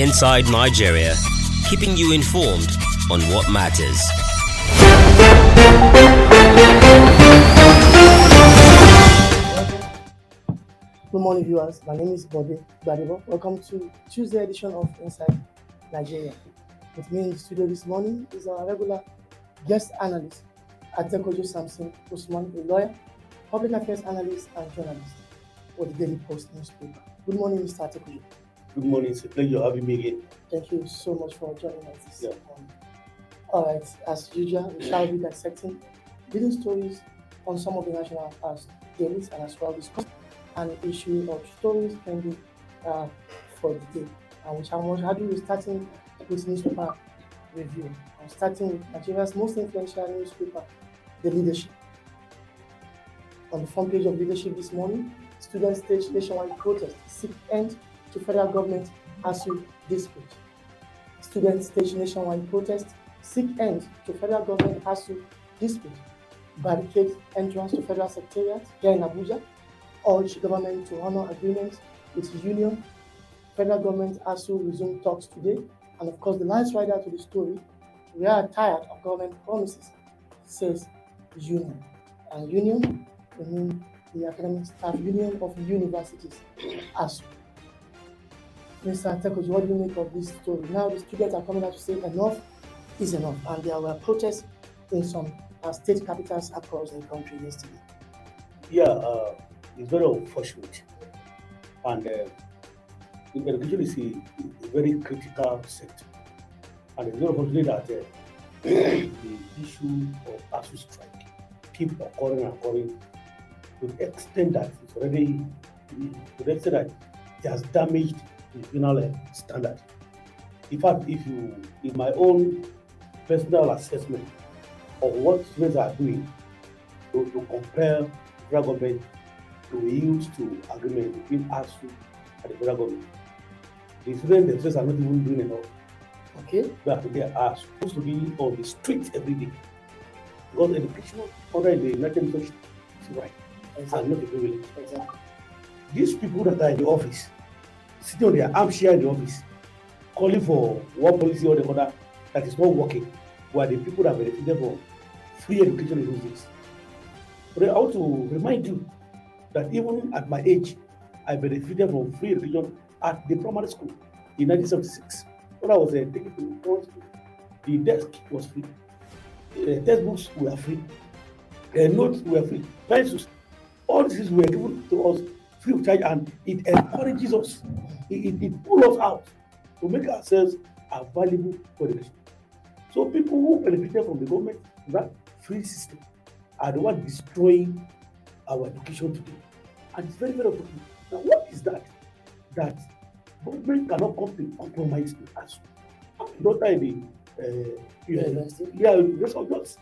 inside Nigeria, keeping you informed on what matters. Good morning, viewers. My name is Bobby Gbadebo. Welcome to Tuesday edition of Inside Nigeria. With me in the studio this morning is our regular guest analyst, Adekojo Samson Usman, a lawyer, public affairs analyst, and journalist for the Daily Post newspaper. Good morning, Mr. Adekojo. Good morning. It's a pleasure having me again. Thank you so much for joining us this Yeah. morning. All right, as usual, we shall be dissecting leading stories on some of the national uh, dailies and as well discuss an issue of stories pending uh, for the day. And which I'm how do we starting with newspaper review. I'm starting with Nigeria's most influential newspaper, The Leadership. On the front page of Leadership this morning, students stage nationwide protest seek end to federal government ASUU dispute. Students stage nationwide protest seek end to federal government ASUU dispute. Barricade entrance to federal secretariat here in Abuja. Urge government to honor agreement with union. Federal government ASUU resume talks today. And of course, the last rider to the story, we are tired of government promises, says union. And union, we mean the Academic Staff Union of Universities, ASUU. Mr. Tekoji, what do you make of this story? Now the students are coming out to say enough is enough, and there were protests in some uh, state capitals across the country yesterday. Yeah, uh, it's very unfortunate. And uh, education is a, a very critical sector. And it's very unfortunate that uh, the issue of ASUU strike keep occurring and occurring to the extent that it's already, to the extent that it has damaged the final standard. In fact, if you, in my own personal assessment of what students are doing to, to compare federal government to yield to agreement between ASUU and the federal government. The students themselves are not even doing enough. Okay, But they are supposed to be on the streets every day. Because education under the United Nations is right and exactly. not a privilege. exactly. These people that are in the office, sitting on their armchair in the office, calling for one policy or the other that is not working, were the people that benefited from free education in those days. But I want to remind you that even at my age, I benefited from free education at the primary school in 1976. When I was uh, taking to school, the desk was free, uh, textbooks were free, uh, notes were free, pencils, all these were given to us free of charge, and it encourages us, it, it, it pulls us out to make ourselves available for education. So people who benefited from the government, that free system, are the ones destroying our education today. And it's very, very important. Now, what is that? That government cannot come to compromise with us. Daughter in the uh, yeah, University. yeah, of.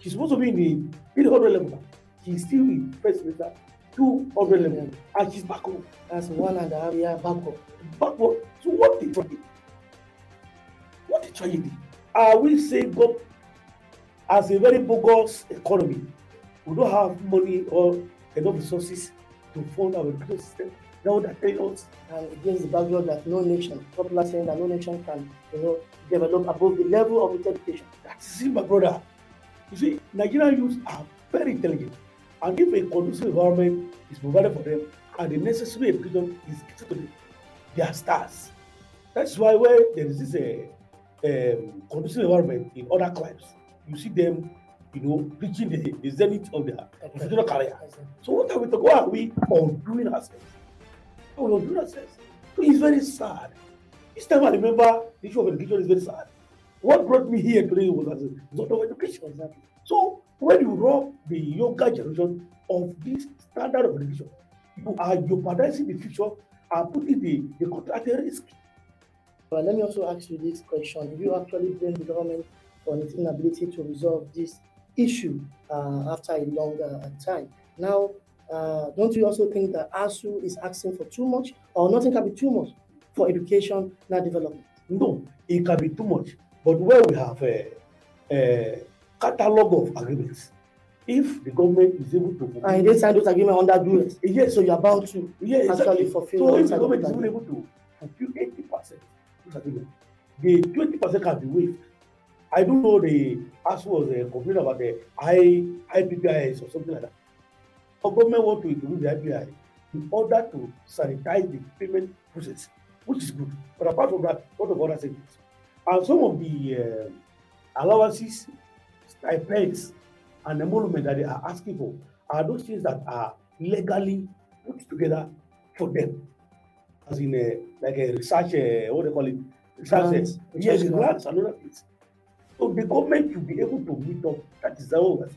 She's supposed to be in the 300 level. She's still in first semester, 200 level, and she's back home. That's one and a half year backward. Backward. So what the tragedy? What the tragedy? Are we saying God as a very bogus economy? We don't have money or enough resources to fund our education system. Now that us And against the backdrop that no nation, popular saying that no nation can, you know, develop above the level of its education. That's it, my brother. You see, Nigerian youths are very intelligent. And if a conducive environment is provided for them and the necessary education is given to them, they are stars. That's why where there is this uh, um, conducive environment in other climes, you see them, you know, reaching the, the zenith of their professional career. So what are we talking? What are we undoing ourselves? We're we undoing ourselves? It's very sad. Each time I remember the issue of education is very sad. What brought me here today was as a result of education. Exactly. So when you rob the younger generation of this standard of education, you are jeopardizing the future and putting the, the country at a risk. But let me also ask you this question. Do you actually blame the government for its inability to resolve this issue uh, after a longer uh, time? Now, uh, don't you also think that ASUU is asking for too much or nothing can be too much for education, not development? No, it can be too much. But where we have a, a catalog of agreements, if the government is able to And they signed those agreements under duress. yes, So you're bound to yeah, actually exactly. fulfill So what if the government is even able to fulfill eighty percent, of agreement, the twenty percent can be waived. I don't know the as was uh, complaining about the I IPPIS or something like that. The government want to introduce the IPI in order to sanitize the payment process, which is good. But apart from that, lot of other things. And some of the uh, allowances, stipends, and emolument that they are asking for are those things that are legally put together for them. As in a, like a research, uh, what they call it? Research, Grants, uh, yes, grants and other things. So the government should be able to meet up. That is the whole.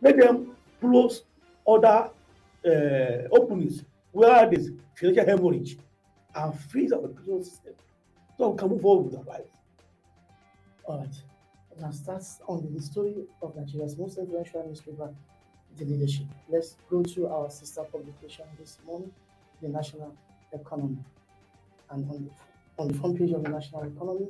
Let them close other uh, openings where there's financial hemorrhage and freeze our education system so we can move forward with our lives. All right. Now starts on the story of Nigeria's most influential newspaper, The Leadership. Let's go to our sister publication this morning, The National Economy. And on the, on the front page of the National Economy,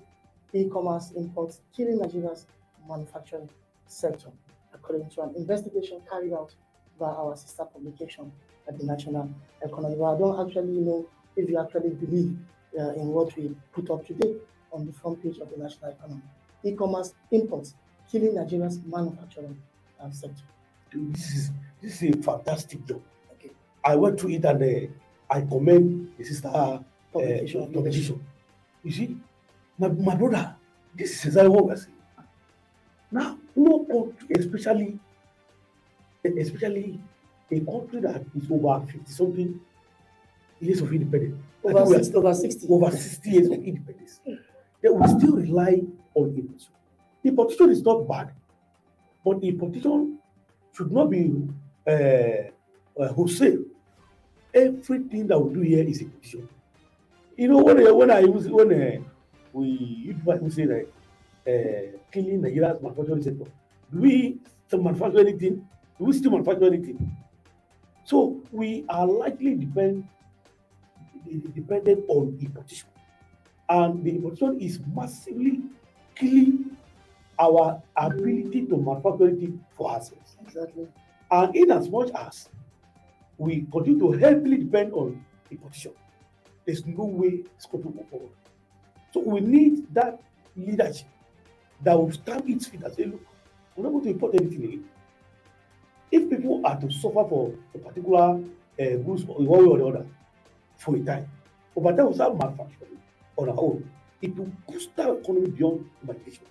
e-commerce imports killing Nigeria's manufacturing sector, according to an investigation carried out by our sister publication at the National Economy. But I don't actually know if you actually believe uh, in what we put up today on the front page of the National Economy e-commerce imports killing Nigeria's manufacturing uh, sector. Dude, This is this is a fantastic job. Okay. I went through it and uh, I commend the sister uh, Publication. publication. You see, my, my brother, this is exactly what we're saying. Now, no country, especially especially a country that is over 50 something years of independence. Over, six, over 60. over 60 years of independence. They will still rely on importation. Importation is not bad, but importation should not be uh, uh, wholesale. Everything that we do here is importation. You know, when, I- when I use when uh, we people say that uh, killing Nigeria's manufacturing sector, do we still manufacture anything? Do we still manufacture anything? So we are likely depend dependent on importation and the importation is massively killing our ability to manufacture anything for ourselves. Exactly. And in as much as we continue to heavily depend on importation, there's no way it's going to move forward. So we need that leadership that will stand its feet and say, look, we're not going to import anything again. If people are to suffer for a particular uh, goods in one way or the other for a time, over time we start manufacturing on our own, it will boost our economy beyond imagination.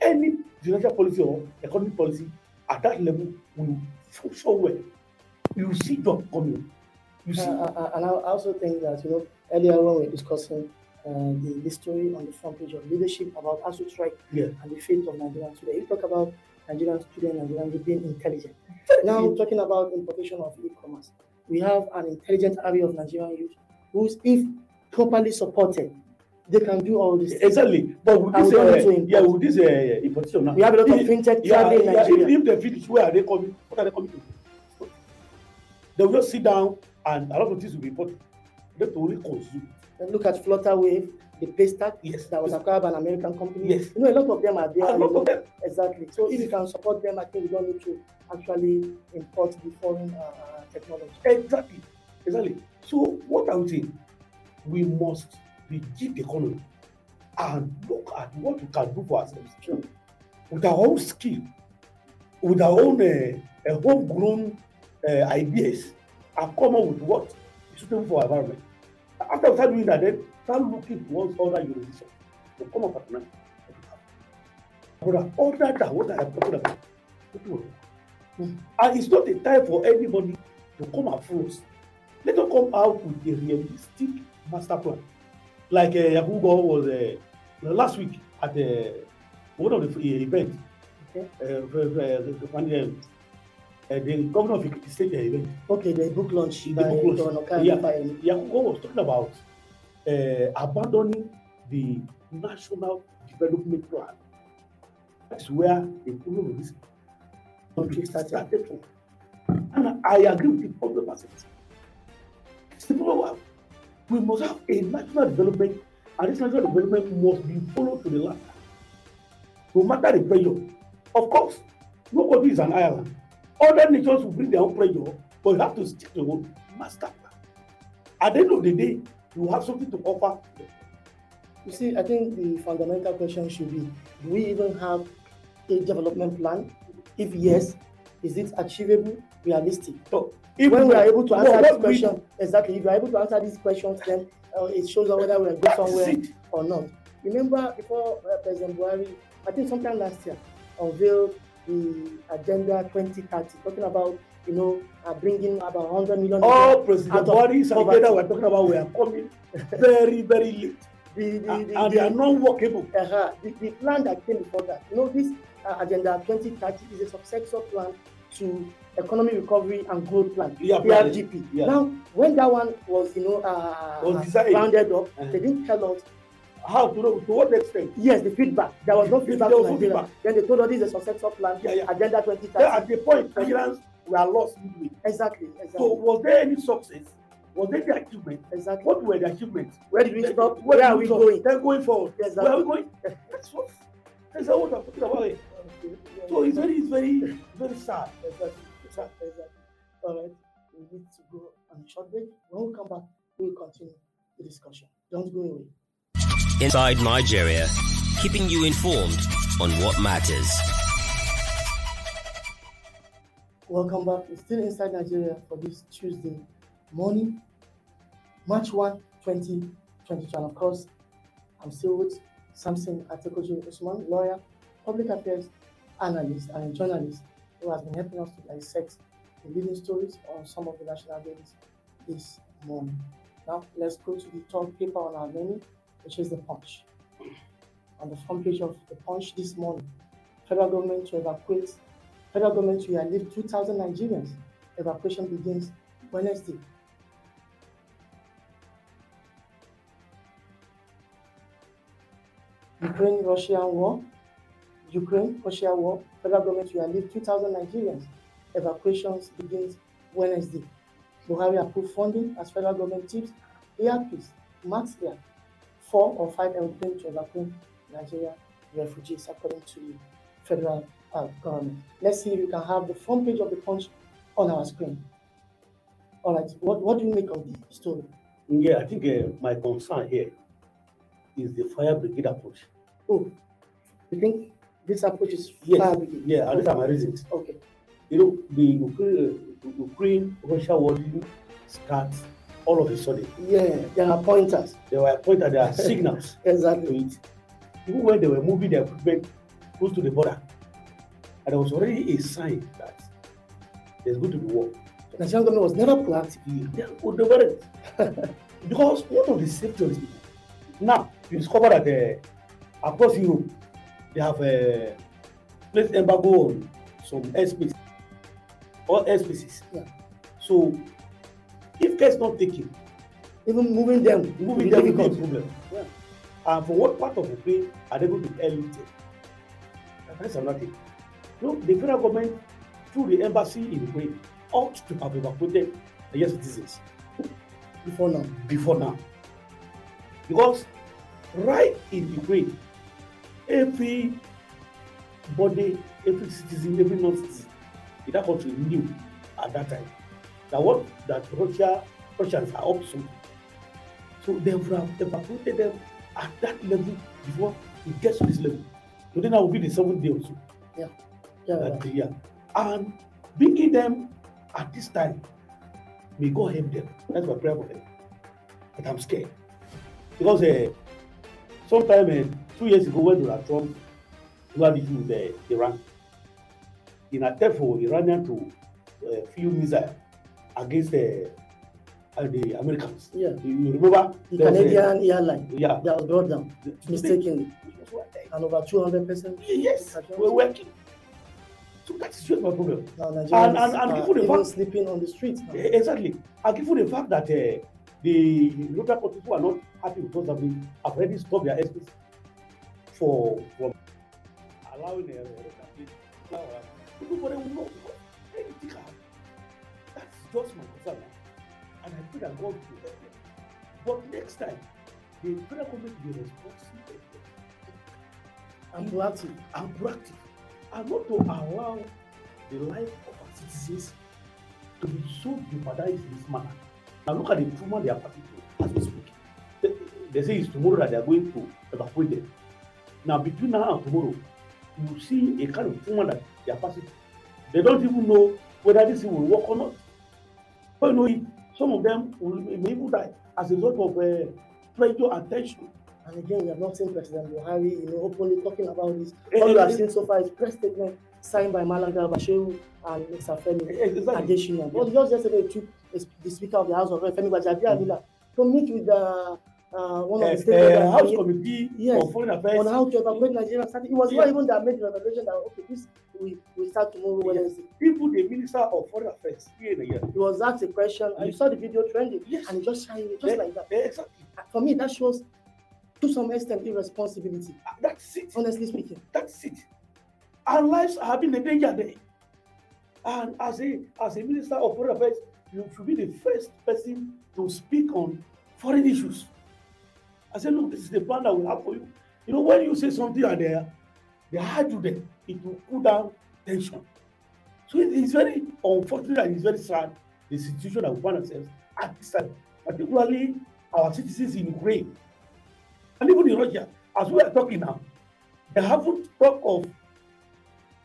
Any financial policy or economic policy at that level will function well. You see job coming. You see, Uh, uh, and I also think that, you know, earlier when we were discussing uh, the, the story on the front page of leadership about ASUU strike yeah, and the fate of Nigerians today, you talk about Nigerian students, Nigerian youth being intelligent. Now, we're talking about importation of e-commerce, we have an intelligent array of Nigerian youth who's, if properly supported, they can do all this. exactly. But with And this, we uh, to yeah, with this uh, importation now, We have a lot of if- fintech yeah, traveling in yeah, Nigeria. if, if they finish, where are they coming? What are they coming to? They will just sit down and a lot of things will be imported. They only consume. And look at Flutterwave, the Paystack Yes. that was acquired by an American company. Yes. You know, a lot of them are there. A lot of them. Exactly. So if you can support them, I think we don't need to actually import the foreign uh, technology. Exactly. Exactly. So what I would say, we must rejig the economy and look at what we can do for ourselves Sure. with our own skill, with our own uh, uh, homegrown uh, ideas, and come up with what is suitable for our environment. After we start doing that, then start looking towards other jurisdictions to come up with money. But other than what I am talking about, it will and it's not a time for anybody to come and us. Let us come out with a realistic master plan. Like uh, Yakugo was uh, last week at uh, one of the uh, event. Okay. Uh, uh, the, the, uh, the governor of the state uh, event. Okay, the book launch The by book launch. Yeah. Yakugo was talking about uh, abandoning the national development plan. That's where the problem of this country started from. And I agree with it 100%. It's the problem we must have a national development, and this national development must be followed to the land. No matter the pressure. Of course, no country is an island. Other nations will bring their own pressure, but you have to stick to your own master plan. At the end of the day, you have something to offer. You see, I think the fundamental question should be: Do we even have a development plan? If yes, is it achievable, realistic? So If when we are able to answer what this we- question, exactly, if we are able to answer these questions, then uh, it shows us whether we are going somewhere it. or not. Remember, before uh, President Buhari, I think sometime last year, unveiled the Agenda 2030, talking about you know uh, bringing about 100 million. all president buhari's agenda we're talking about we are coming very very late the, the, and, the, and they are not workable uh-huh, the, the plan that came before that. You know, this uh, Agenda 2030 is a successor plan to Economic Recovery and Growth Plan, Yeah. ERGP. Yeah. Now, when that one was, you know, uh, Was rounded up, Uh-huh. they didn't tell us, how to know to what extent yes, the feedback. There was no There feedback was no feedback. Then they told us this is a successor plan, Yeah, yeah. Agenda 2030. then at the point nigerians were lost midway Exactly, exactly. so was there any success was there the achievement exactly. what were the achievements Where did we stop? Where Where are we stop? going? then going forward Yes, where are we going that's what that's what i'm talking about. So it's very it's very very sad Exactly. Exactly. exactly. All right. We need to go on a short break. When we come back, we will continue the discussion. Don't go away. Inside Nigeria, keeping you informed on what matters. Welcome back. We're still inside Nigeria for this Tuesday morning, March 1, 2022. And of course, I'm still with Samson Adekojo Usman, lawyer, public affairs analyst, and a journalist who has been helping us to dissect the leading stories on some of the national dailies this morning. Now, let's go to the top paper on our menu, which is the Punch. On the front page of the Punch this morning, federal government to evacuate Federal government to relieve 2,000 Nigerians. Evacuation begins Wednesday. Ukraine Russian war. Ukraine Russia war. Federal government to relieve 2,000 Nigerians. Evacuations begins Wednesday. Buhari approved funding as federal government tips earpiece, Max Air, four or five airplanes to evacuate Nigeria refugees, according to federal uh, government. Let's see if you can have the front page of the punch on our screen. All right, what, what do you make of the story? yeah i think uh, my concern here is the fire brigade approach Oh, you think this approach is yes brigade? yeah and these are my reasons Okay, you know, the Ukraine, uh, Ukraine Russia war didn't start all of a sudden. yeah, there are pointers. There were pointers, there are signals to Exactly. it. Even when they were moving their equipment close to the border, and there was already a sign that there's going to be war. The Nigerian government was never proactive. They, they weren't. because one of the safety of these people. Now, you discover that uh, across Europe, they have uh, placed embargo on some airspace, all airspaces. Yeah. So, if care is not taken, Even moving them, moving them will difficult. problem. Yeah. And from what part of Ukraine are they going to be airlifted? That's another thing. You know, the federal government, through the embassy in Ukraine, ought to have evacuated Nigerian citizens Before now, before now. Because right in Ukraine, every body, every citizen, every non-citizen in that country knew at that time that what that Russia Russians are up to. So they would have evacuated them at that level before it gets to this level. So then that will be the seventh day or so yeah, that they are. And bringing them at this time, may God help them. That's my prayer for them. But I'm scared. Because uh, sometime uh, two years ago, when Donald Trump issue with uh, Iran, in attempt for Iranian to uh, field missile against uh, uh, the Americans. yeah. You, remember? The Canadian airline yeah. that was brought down the- mistakenly, Which was what, and over 200 percent. Yes, we're working. So that is just my problem. Now Nigerians And- and- and are given the even fact- sleeping on the streets. Now. Eh, Exactly. And given the fact that uh, the countries who are not happy with what's happening have already stopped their airspace for from allowing a Russian plane to fly around. Nobody will know anything. That's just my concern. And I pray that God will help them. But next time, the federal government will be responsible And proactive. and proactive and not to allow the life of our citizens to be so jeopardized in this manner. Now look at the trauma they are passing through as we speak. They say it's tomorrow that they are going to evacuate them. Now, between now and tomorrow, you see a kind of woman that they are passing. They don't even know whether this will work or not. But you know, some of them will may even die as a result of uh, pressure and tension. And again, we have not seen President Buhari, you know, openly talking about this. Eh, All we eh, have eh. seen so far is press statement signed by Malanga Bashiru and Mr. Femi Exactly. Adesina. But just yesterday, took the the Speaker of the House of Rep, Femi Gbajabiamila, to meet with the, uh, one of Uh, the stakeholders uh, House Committee Yes. on Foreign Affairs. on how to evacuate Nigeria. Starting, it was Yeah. not even that made the revelation that okay, this we we start tomorrow Yeah. Wednesday. Even the Minister of Foreign Affairs here in year. He was asked a question, and you saw the video trending, Yes. and he just shined it just Yeah. like that. Eh, exactly. For me, that shows to some extent irresponsibility. Ah, That's it. Honestly speaking, That's it. Our lives have been in danger there. And as a as a minister of foreign affairs, you should be the first person to speak on foreign issues. I said, look, this is the plan that we have for you. You know, when you say something and they they you there, it will cool down tension. So it- it's very unfortunate and it's very sad the situation that we find ourselves at this time, particularly our citizens in Ukraine and even in Russia. As we are talking now, they haven't talked of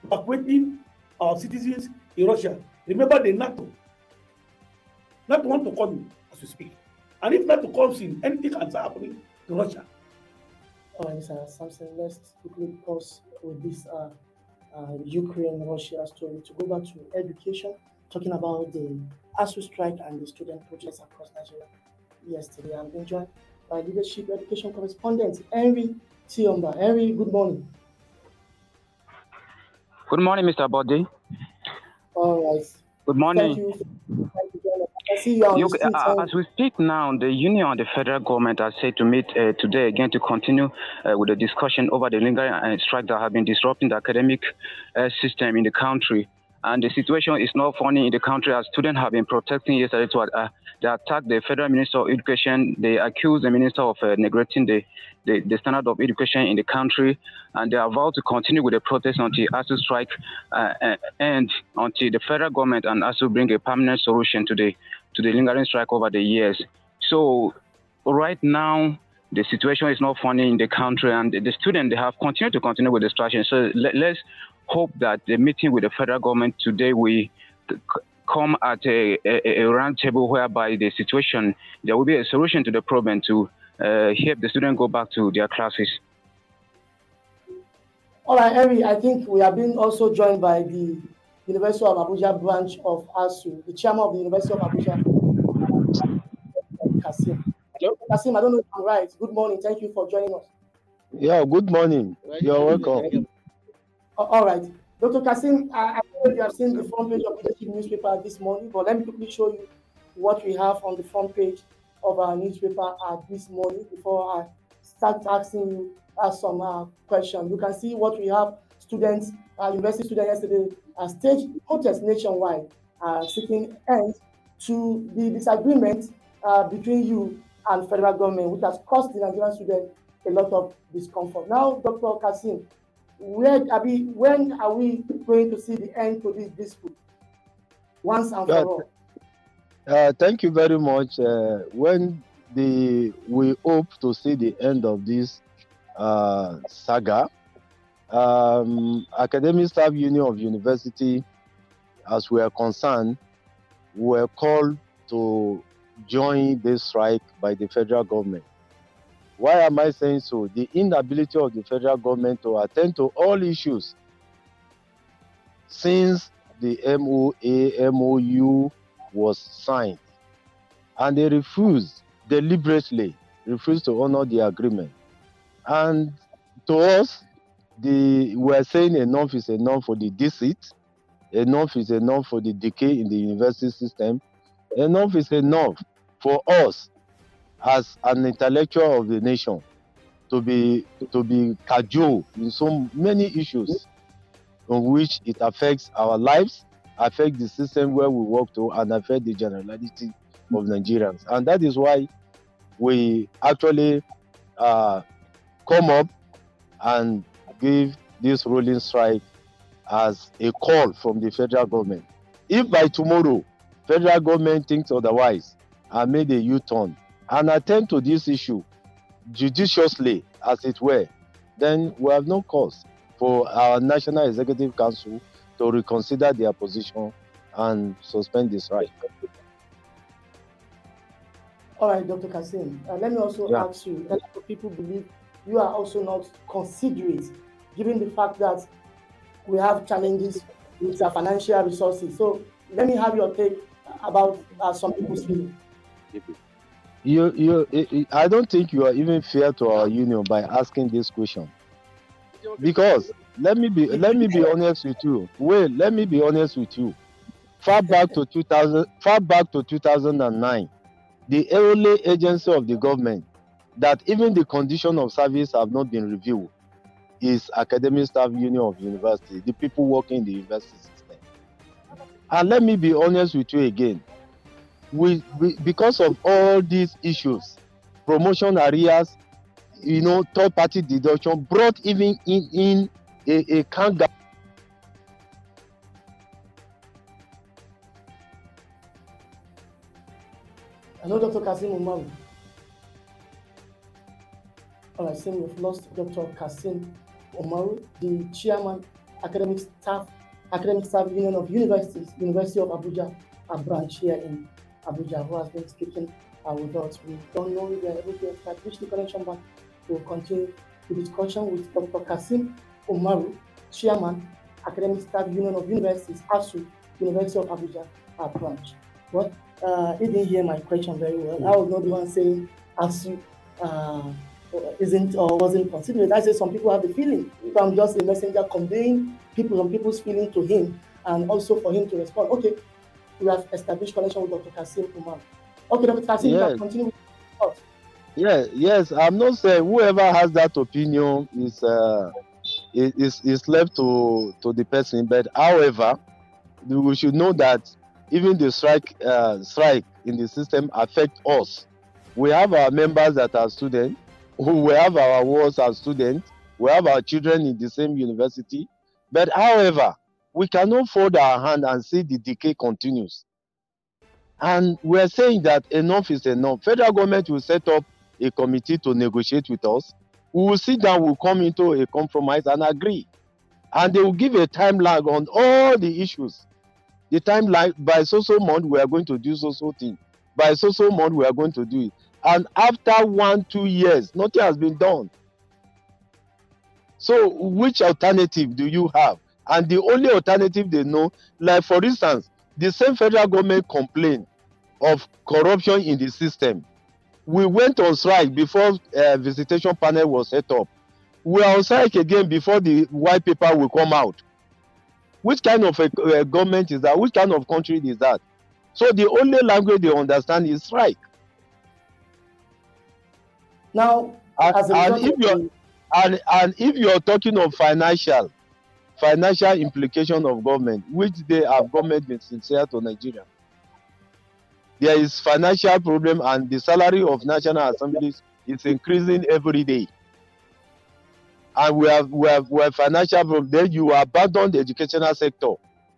evacuating our citizens in Russia. Remember the NATO. NATO want to come in as we speak. And if NATO comes in, anything can start happening to Russia. all right, Mr. Samson, let's quickly pause with this uh, uh, Ukraine-Russia story to go back to education, talking about the ASUU strike and the student protests across Nigeria yesterday. I'm being joined by leadership education correspondent Henry Tiomba. Henry, good morning. Good morning, Mr. Bobby. All right. Good morning. Thank you. Thank you you on You- the streets. uh, as we speak now, the union and the federal government are said to meet uh, today again to continue uh, with the discussion over the lingering uh, strike that have been disrupting the academic uh, system in the country. And the situation is not funny in the country as students have been protesting yesterday to uh, they attacked the federal minister of education. They accused the minister of uh, neglecting the, the, the standard of education in the country, and they are vowed to continue with the protest until ASUU strike uh, uh, end, until the federal government and ASUU bring a permanent solution to the to the lingering strike over the years. So right now the situation is not funny in the country, and the, students they have continued to continue with the strike. So let, let's hope that the meeting with the federal government today will come at a, a, a round table whereby the situation there will be a solution to the problem to uh, help the students go back to their classes. All right, Henry, I think we have been also joined by the University of Abuja branch of ASUU, the chairman of the University of Abuja, Kasim. Hello? Kasim, I don't know if I'm right. Good morning. Thank you for joining us. Yeah, good morning. You're welcome. A- All right. Dr. Kasim, I, I know you have seen the front page of leadership newspaper this morning, but let me quickly show you what we have on the front page of our newspaper uh, this morning before I start asking you uh, some uh, questions. You can see what we have students, uh, university students yesterday, uh, stage protest nationwide, uh, seeking end to the disagreement uh, between you and federal government, which has caused the Nigerian students a lot of discomfort. Now, Dr. Kasim, where are we, when are we going to see the end to this dispute? Once and for all. Uh, thank you very much. Uh, when the we hope to see the end of this uh, saga, um, Academic Staff Union of University, as we are concerned, were called to join this strike by the federal government. Why am I saying so? The inability of the federal government to attend to all issues since the MOA MOU was signed, and they refused deliberately refused to honor the agreement. And to us, the we are saying enough is enough for the deceit, enough is enough for the decay in the university system, enough is enough for us as an intellectual of the nation to be to be cajoled in so many issues on which it affects our lives, affect the system where we work to, and affect the generality of Nigerians. And that is why we actually uh, come up and give this rolling strike as a call from the federal government. If by tomorrow federal government thinks otherwise and made a U-turn and attend to this issue, judiciously, as it were, then we have no cause for our National Executive Council to reconsider their position and suspend this right. All right, Dr. Kasim. Uh, let me also Yeah. ask you, a lot of people believe you are also not considerate, given the fact that we have challenges with our financial resources. So let me have your take about uh, some people's feeling. You, you, I- don't think you are even fair to our union by asking this question. Because let me be, let me be honest with you. Wait, let me be honest with you. Far back to 2000, far back to 2009, the only agency of the government that even the condition of service have not been reviewed is Academic Staff Union of University, the people working in the university system. And let me be honest with you again we, we because of all these issues promotion arrears you know third party deduction brought even in in a a kanga know Dr. Kasim Umaru. All right, saying we've lost Dr. Kasim Umaru, the chairman, academic staff, academic staff union of universities, University of Abuja, a branch here in Abuja, who has been speaking uh, with us. We don't know if we are able to establish the connection, but we'll continue the discussion with Dr. Kasim Umaru, chairman, academic staff union of universities, ASUU, University of Abuja, a branch. Well, uh, he didn't hear my question very well. I was not the one saying ASUU uh, isn't or wasn't considered. I said some people have the feeling. So I'm just a messenger conveying people some people's feeling to him and also for him to respond. Okay, we have established connection with Dr. Kasim Umar. Okay, Dr. Kasim, you Yes. can continue with your yeah yes i'm not saying whoever has that opinion is uh is is- is left to to the person but however we should know that even the strike uh, strike in the system affect us we have our members that are students we have our wards as students we have our children in the same university but however we cannot fold our hand and see the decay continues and we are saying that enough is enough federal government will set up a committee to negotiate with us. We will sit down, we'll come into a compromise and agree. And they will give a time lag on all the issues. The time lag by so so month we are going to do so so thing. By so so month we are going to do it. And after one, two years, nothing has been done. So which alternative do you have? And the only alternative they know, like for instance, the same federal government complained of corruption in the system. We went on strike before uh, visitation panel was set up. We are on strike again before the white paper will come out. Which kind of a uh, government is that? Which kind of country is that? So the only language they understand is strike Now, and, and if you're the- and and if you're talking of financial financial implication of government which day have government been sincere to nigeria there is financial problem and the salary of national assemblies is increasing every day. And we have we have we have financial problem. Then you abandon the educational sector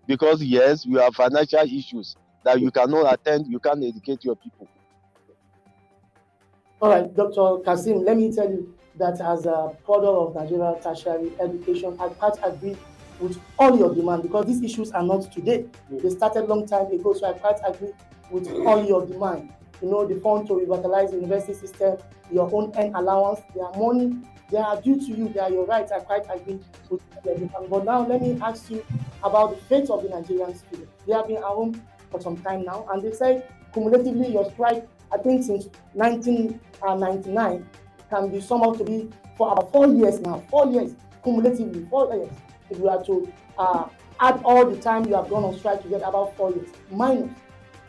because yes you have financial issues that you cannot attend you can't educate your people All right, Dr. Kasim, let me tell you that as a founder of Nigeria tertiary education, I quite agree with all your demand because these issues are not today. Mm. They started long time ago, so I quite agree with all your demand. You know, the fund to revitalize the university system, your own end allowance, they are money, they are due to you, they are your rights. I quite agree with your demand. But now let me ask you about the fate of the Nigerian students. They have been at home for some time now, and they say cumulatively your strike, I think since 1999, can be somehow to be for about four years now, four years cumulatively, four years. If you are to uh, add all the time you have gone on strike, you get about four years minus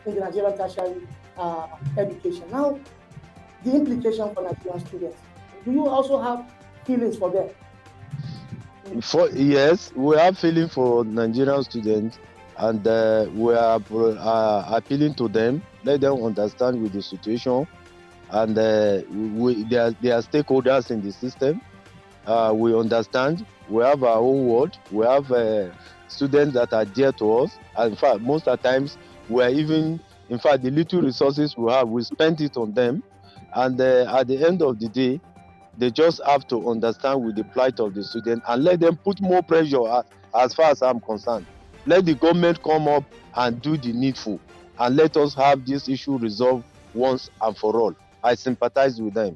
in the Nigerian tertiary uh, education. Now, the implication for Nigerian students. Do you also have feelings for them? For yes, we are feeling for Nigerian students, and uh, we are uh, appealing to them. Let them understand with the situation, and uh, we they are, they are stakeholders in the system. Uh, we understand. We have our own world. We have uh, students that are dear to us. And in fact, most of the times we are even, in fact, the little resources we have, we spend it on them. And uh, at the end of the day, They just have to understand with the plight of the student and let them put more pressure as, as far as I'm concerned. Let the government come up and do the needful and let us have this issue resolved once and for all. I sympathize with them.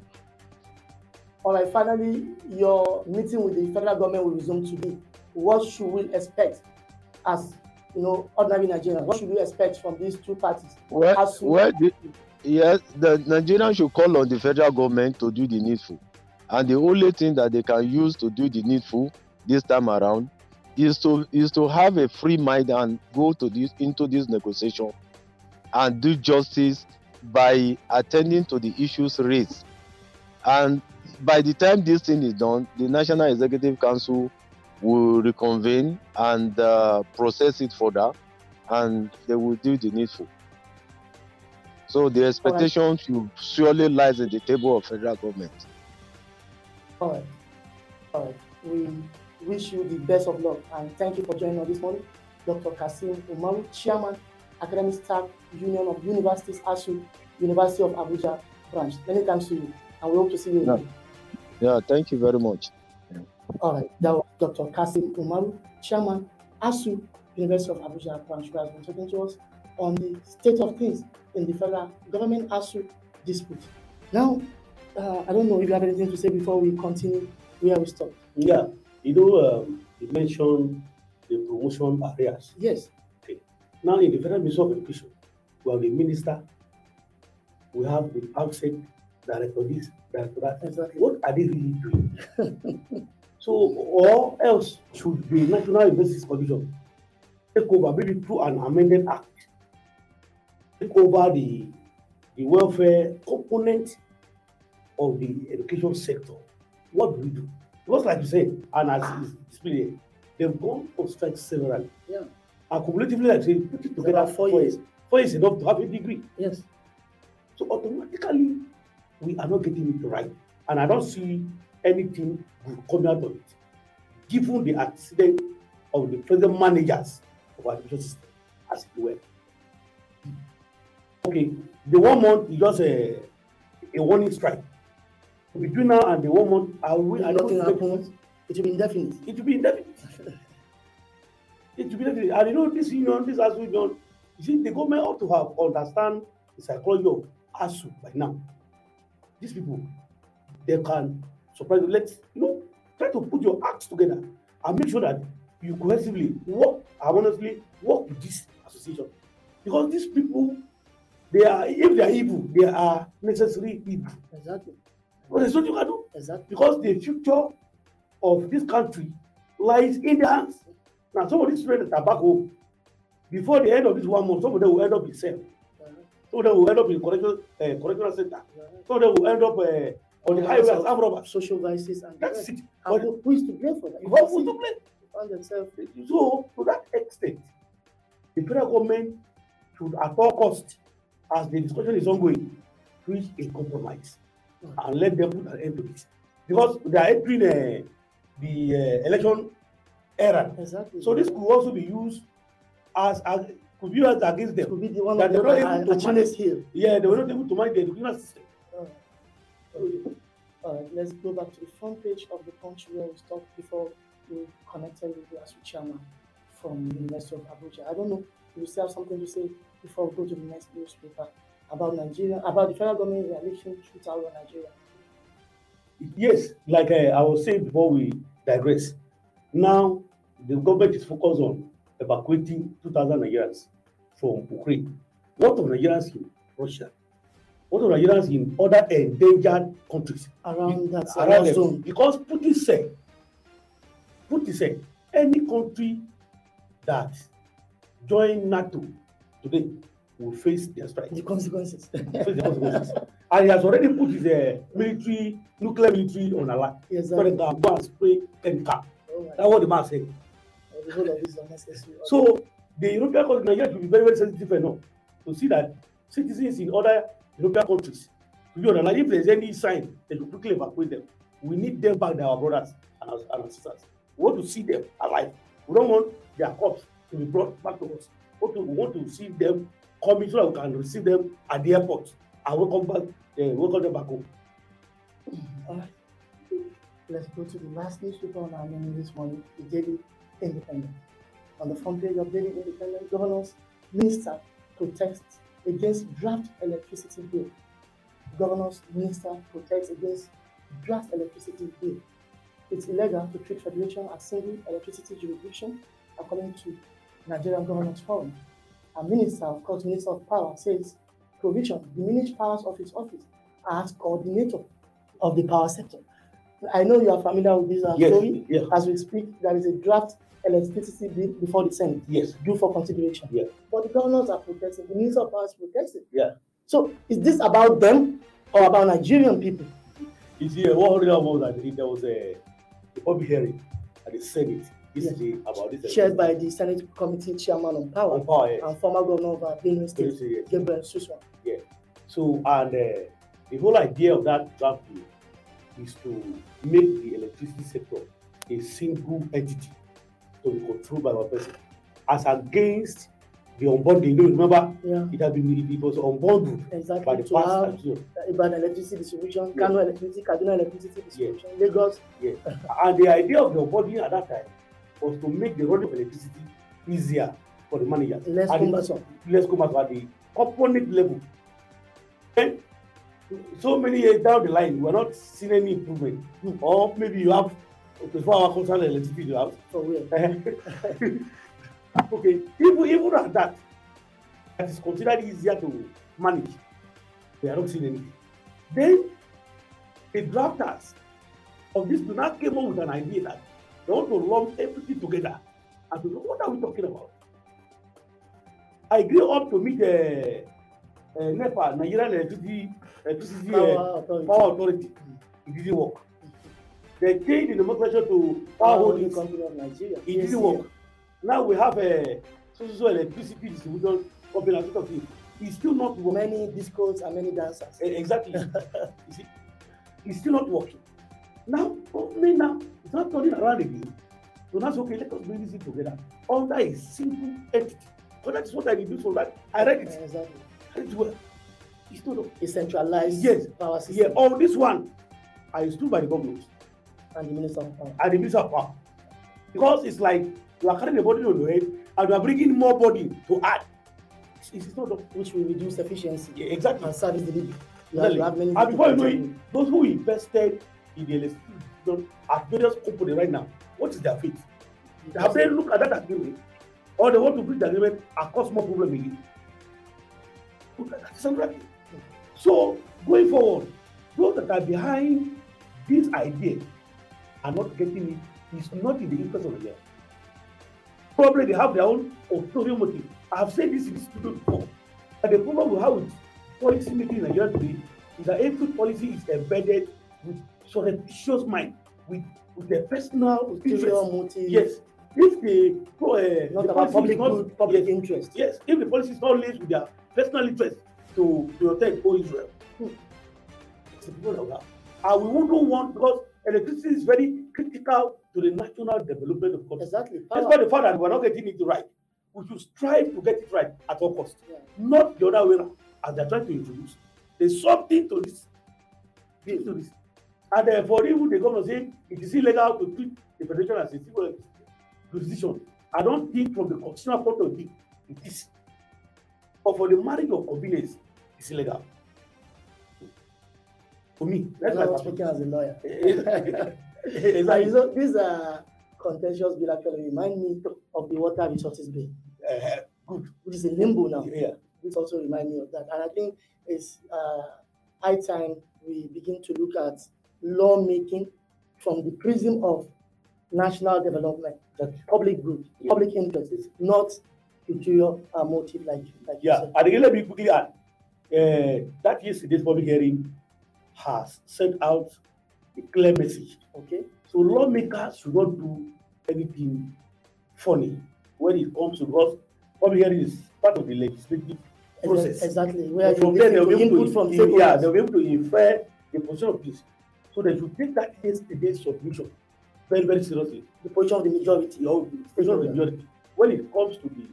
All right, finally, your meeting with the federal government will resume today. What should we expect as you know, ordinary Nigerians? What should we expect from these two parties? Well, As well the, yes, the Nigerians should call on the federal government to do the needful. And the only thing that they can use to do the needful this time around is to is to have a free mind and go to this into this negotiation and do justice by attending to the issues raised. And by the time this thing is done, the National Executive Council will reconvene and uh, process it further, and they will do the needful. So the expectation should surely lies at the table of federal government. All right. All right. We wish you the best of luck and thank you for joining us this morning. Dr. Kasim Umaru, Chairman, Academic Staff Union of Universities, ASUU, University of Abuja branch. Many thanks to you and we hope to see you Yeah. again. Yeah, thank you very much. All right. That was Dr. Kasim Umaru, Chairman, ASUU, University of Abuja branch, who has been talking to us on the state of things in the federal government ASUU dispute. Now, uh, I don't know if you have anything to say before we continue where we stop. Yeah, you know, um, you mentioned the promotion areas. Yes. Okay. Now, in the Federal Ministry of Education, we have the minister, we have the outset director this, director that. Exactly. What are they really doing? so, or else should the National Universities Commission take over, maybe through an amended act, take over the, the welfare component of the education sector. What do we do? Because, like you say, and as displayed, they've gone on strike severally. Yeah. And cumulatively, like say, put it together about four years. Four years enough to have a degree. Yes. So automatically, we are not getting it right. And I don't see anything good coming out of it, given the antecedent of the present managers of our education system, as it were. Okay, the one month is just a, a warning strike. Between now and the one month, I will, I don't Nothing happens. It will be indefinite. it will be indefinite. it will be indefinite. And you know, this union, this ASUU union, you see, the government ought to have understand the psychology of ASUU by now. These people, they can surprise you. Let's, you know, try to put your acts together and make sure that you cohesively work, harmoniously work with this association. Because these people, they are, if they are evil, they are necessary evil. Exactly. But there's nothing you can do Exactly. because the future of this country lies in their hands. Now, some of these students that are back home, before the end of this one month, some of them will end up in cell. Some of them will end up in correctional, uh, correctional center. Some of them will end up uh, on the highway as armed robbers. Social vices and the That's it. And But who- who is to blame for that? you have to. Found themselves. So, to that extent, the federal government should, at all costs, as the discussion is ongoing, reach a compromise and let them put an end to this. Because they are entering uh, the uh, election era. Exactly. So this could also be used as, as could be used against them. could be the one that they're not able to Achilles manage- heel. Yeah, they were not able to manage the educational system. Okay. Right, let's go back to the front page of the country where we stopped before we connected with the ASUU chairman from the University of Abuja. I don't know if you still have something to say before we go to the next newspaper about Nigeria, about the federal government reelection shootout on Nigeria. Yes, like uh, I was saying before we digress. Now the government is focused on evacuating 2,000 Nigerians from Ukraine. What of Nigerians in Russia? What of Nigerians in other endangered countries? Around that around them? zone. Because Putin said, Putin said, any country that join NATO today will face their strike. The consequences. face the consequences. and he has already put his uh, military, nuclear military on alert. yes, So they sir. can go and spray chemical. Oh my That's what the man said. God, the whole of this is unnecessary. So the European countries, Nigeria should be very, very sensitive enough to see that citizens in other European countries, be on alert, if there's any sign, they should quickly evacuate them. We need them back, our brothers and our, and our sisters. We want to see them alive. We don't want their corpse to be brought back to us. We want to, we want to see them coming so we can receive them at the airport and welcome back, uh, welcome them back home. Right. Let's go to the last newspaper on our menu this morning, the Daily Independent. On the front page of Daily Independent, governors, minister protests against draft electricity bill. Governors, minister protests against draft electricity bill. It's illegal to treat federation as single electricity jurisdiction, according to Nigerian Governors Forum. A minister, of course, Minister of Power, says provision diminish powers of his office as coordinator of the power sector. I know you are familiar with this uh, Yes, story. yes. As we speak, there is a draft electricity bill before the Senate Yes. due for consideration. Yeah. But the governors are protesting, the Minister of Power is protesting. Yeah. So is this about them or about Nigerian people? You see, uh, what really was that there was a, a public hearing at the Senate yesterday about this. Chaired by the Senate Committee Chairman on Power on power. yes. and former governor of Benue State, yes. Gabriel Suswam. So, and uh, the whole idea of that draft bill is to make the electricity sector a single entity to be controlled by one person, as against the unbundling. You know, remember, Yeah, it had been it, it was unbundled by the To past have administration. Ibadan electricity distribution, Yeah. Kano electricity, Kaduna electricity distribution, Lagos. And the idea of the unbundling at that time was to make the running of electricity easier for the managers. Less And let's go back at the component level. Then, so many years down the line, we're not seeing any improvement. Or maybe you have 24 hour constant electricity your house. For real. okay, even, even at that, that is considered easier to manage. We are not seeing anything. Then, the drafters of this do not came up with an idea that they want to lump everything together. And to know what are we talking about? I grew up to meet uh, uh, NEPA, Nigerian Electricity, Electricity uh, Power authority. Power Authority. It didn't work. They changed the nomenclature to Power Power Holding. Company of Nigeria. It didn't work. Now we have a social electricity distribution company and sort of thing. It's still not working. Many discos and many dancers. Eh, Exactly. you see, it's still not working. Now, government now it's not turning around again. So say, okay, let us bring this thing together under a single entity. So that is what I did for that. I read it. Exactly. I read it well. It's not. A centralized Yes. power system Yeah, all this one, I stood by the government and the Minister of Power. and the minister of power. Because it's like you are carrying a body on your head and you are bringing more body to add. It's, it's not which will reduce efficiency Yeah, exactly. and service delivery. You have, Exactly. you have many And before you know it, those who invested in the electricity system at various companies right now, what is their fate? Have they looked at that agreement? Eh? Or they want to breach the agreement and cause more problem again? Look at that. It's another. So, going forward, those that are behind this idea are not getting it, it's not in the interest of Nigeria. Probably they have their own ulterior motive. I have said this in this studio before. And the problem we have with policy making in Nigeria today is that every policy is embedded with surreptitious mind, with, with a personal ulterior interest. motive, Yes. If the, uh, not the about public not, good, public yes, interest. yes, if the policy is not linked with their personal interest to, to protect or Israel, hmm, it's a people that. And we wouldn't want, because electricity is very critical to the national development of country. Exactly. That's Power. why the fact that we're not getting it right. We should strive to get it right at all costs, Yeah. not the other way around, as they're trying to introduce. There's something to this. There's to this. And uh, for even the government saying it is illegal to treat the federation as a civil jurisdiction, I don't think from the constitutional point of view it is. But for the marriage of convenience, it's illegal. For me, that's my speaking as a lawyer. And exactly. know, this uh, contentious bill actually remind me of the water resources bill, Uh, good. which is in limbo now. Yeah. This also remind me of that. And I think it's uh, high time we begin to look at lawmaking from the prism of national development, That- public good, Yeah. public interest, not ulterior uh, motive like, like you Yeah, said. and again, let me quickly add uh, that yesterday's public hearing has sent out a clear message. Okay. So lawmakers should not do anything funny when it comes to because public hearing is part of the legislative process. Exactly. Where from there, they'll be able to, from in- yeah, they'll be able to infer the position of this. So they should take that yesterday's submission very, very seriously. the position of the majority. Your position of the majority. When it comes to the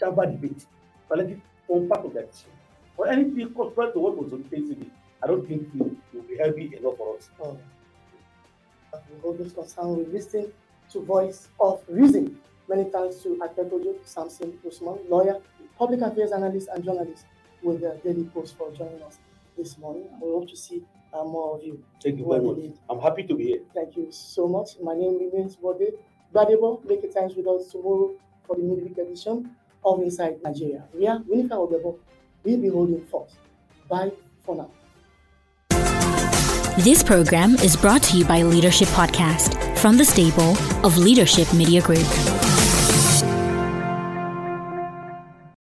chamber debate, it form part of that decision. For anything contrary to what was on the today, I don't think it will be heavy enough for us. Oh. we hold this concern, we listen to voice of reason. Many thanks to Adekojo Samson Usman, lawyer, public affairs analyst, and journalist with the Daily Post for joining us this morning. We hope to see uh, more of you. Thank you very much. leave. I'm happy to be here. Thank you so much. My name remains Bode Gbadebo. Make a time with us tomorrow for the midweek edition of Inside Nigeria. We are Winifred Odebo. We'll be holding forth. Bye for now. This program is brought to you by Leadership Podcast from the stable of Leadership Media Group.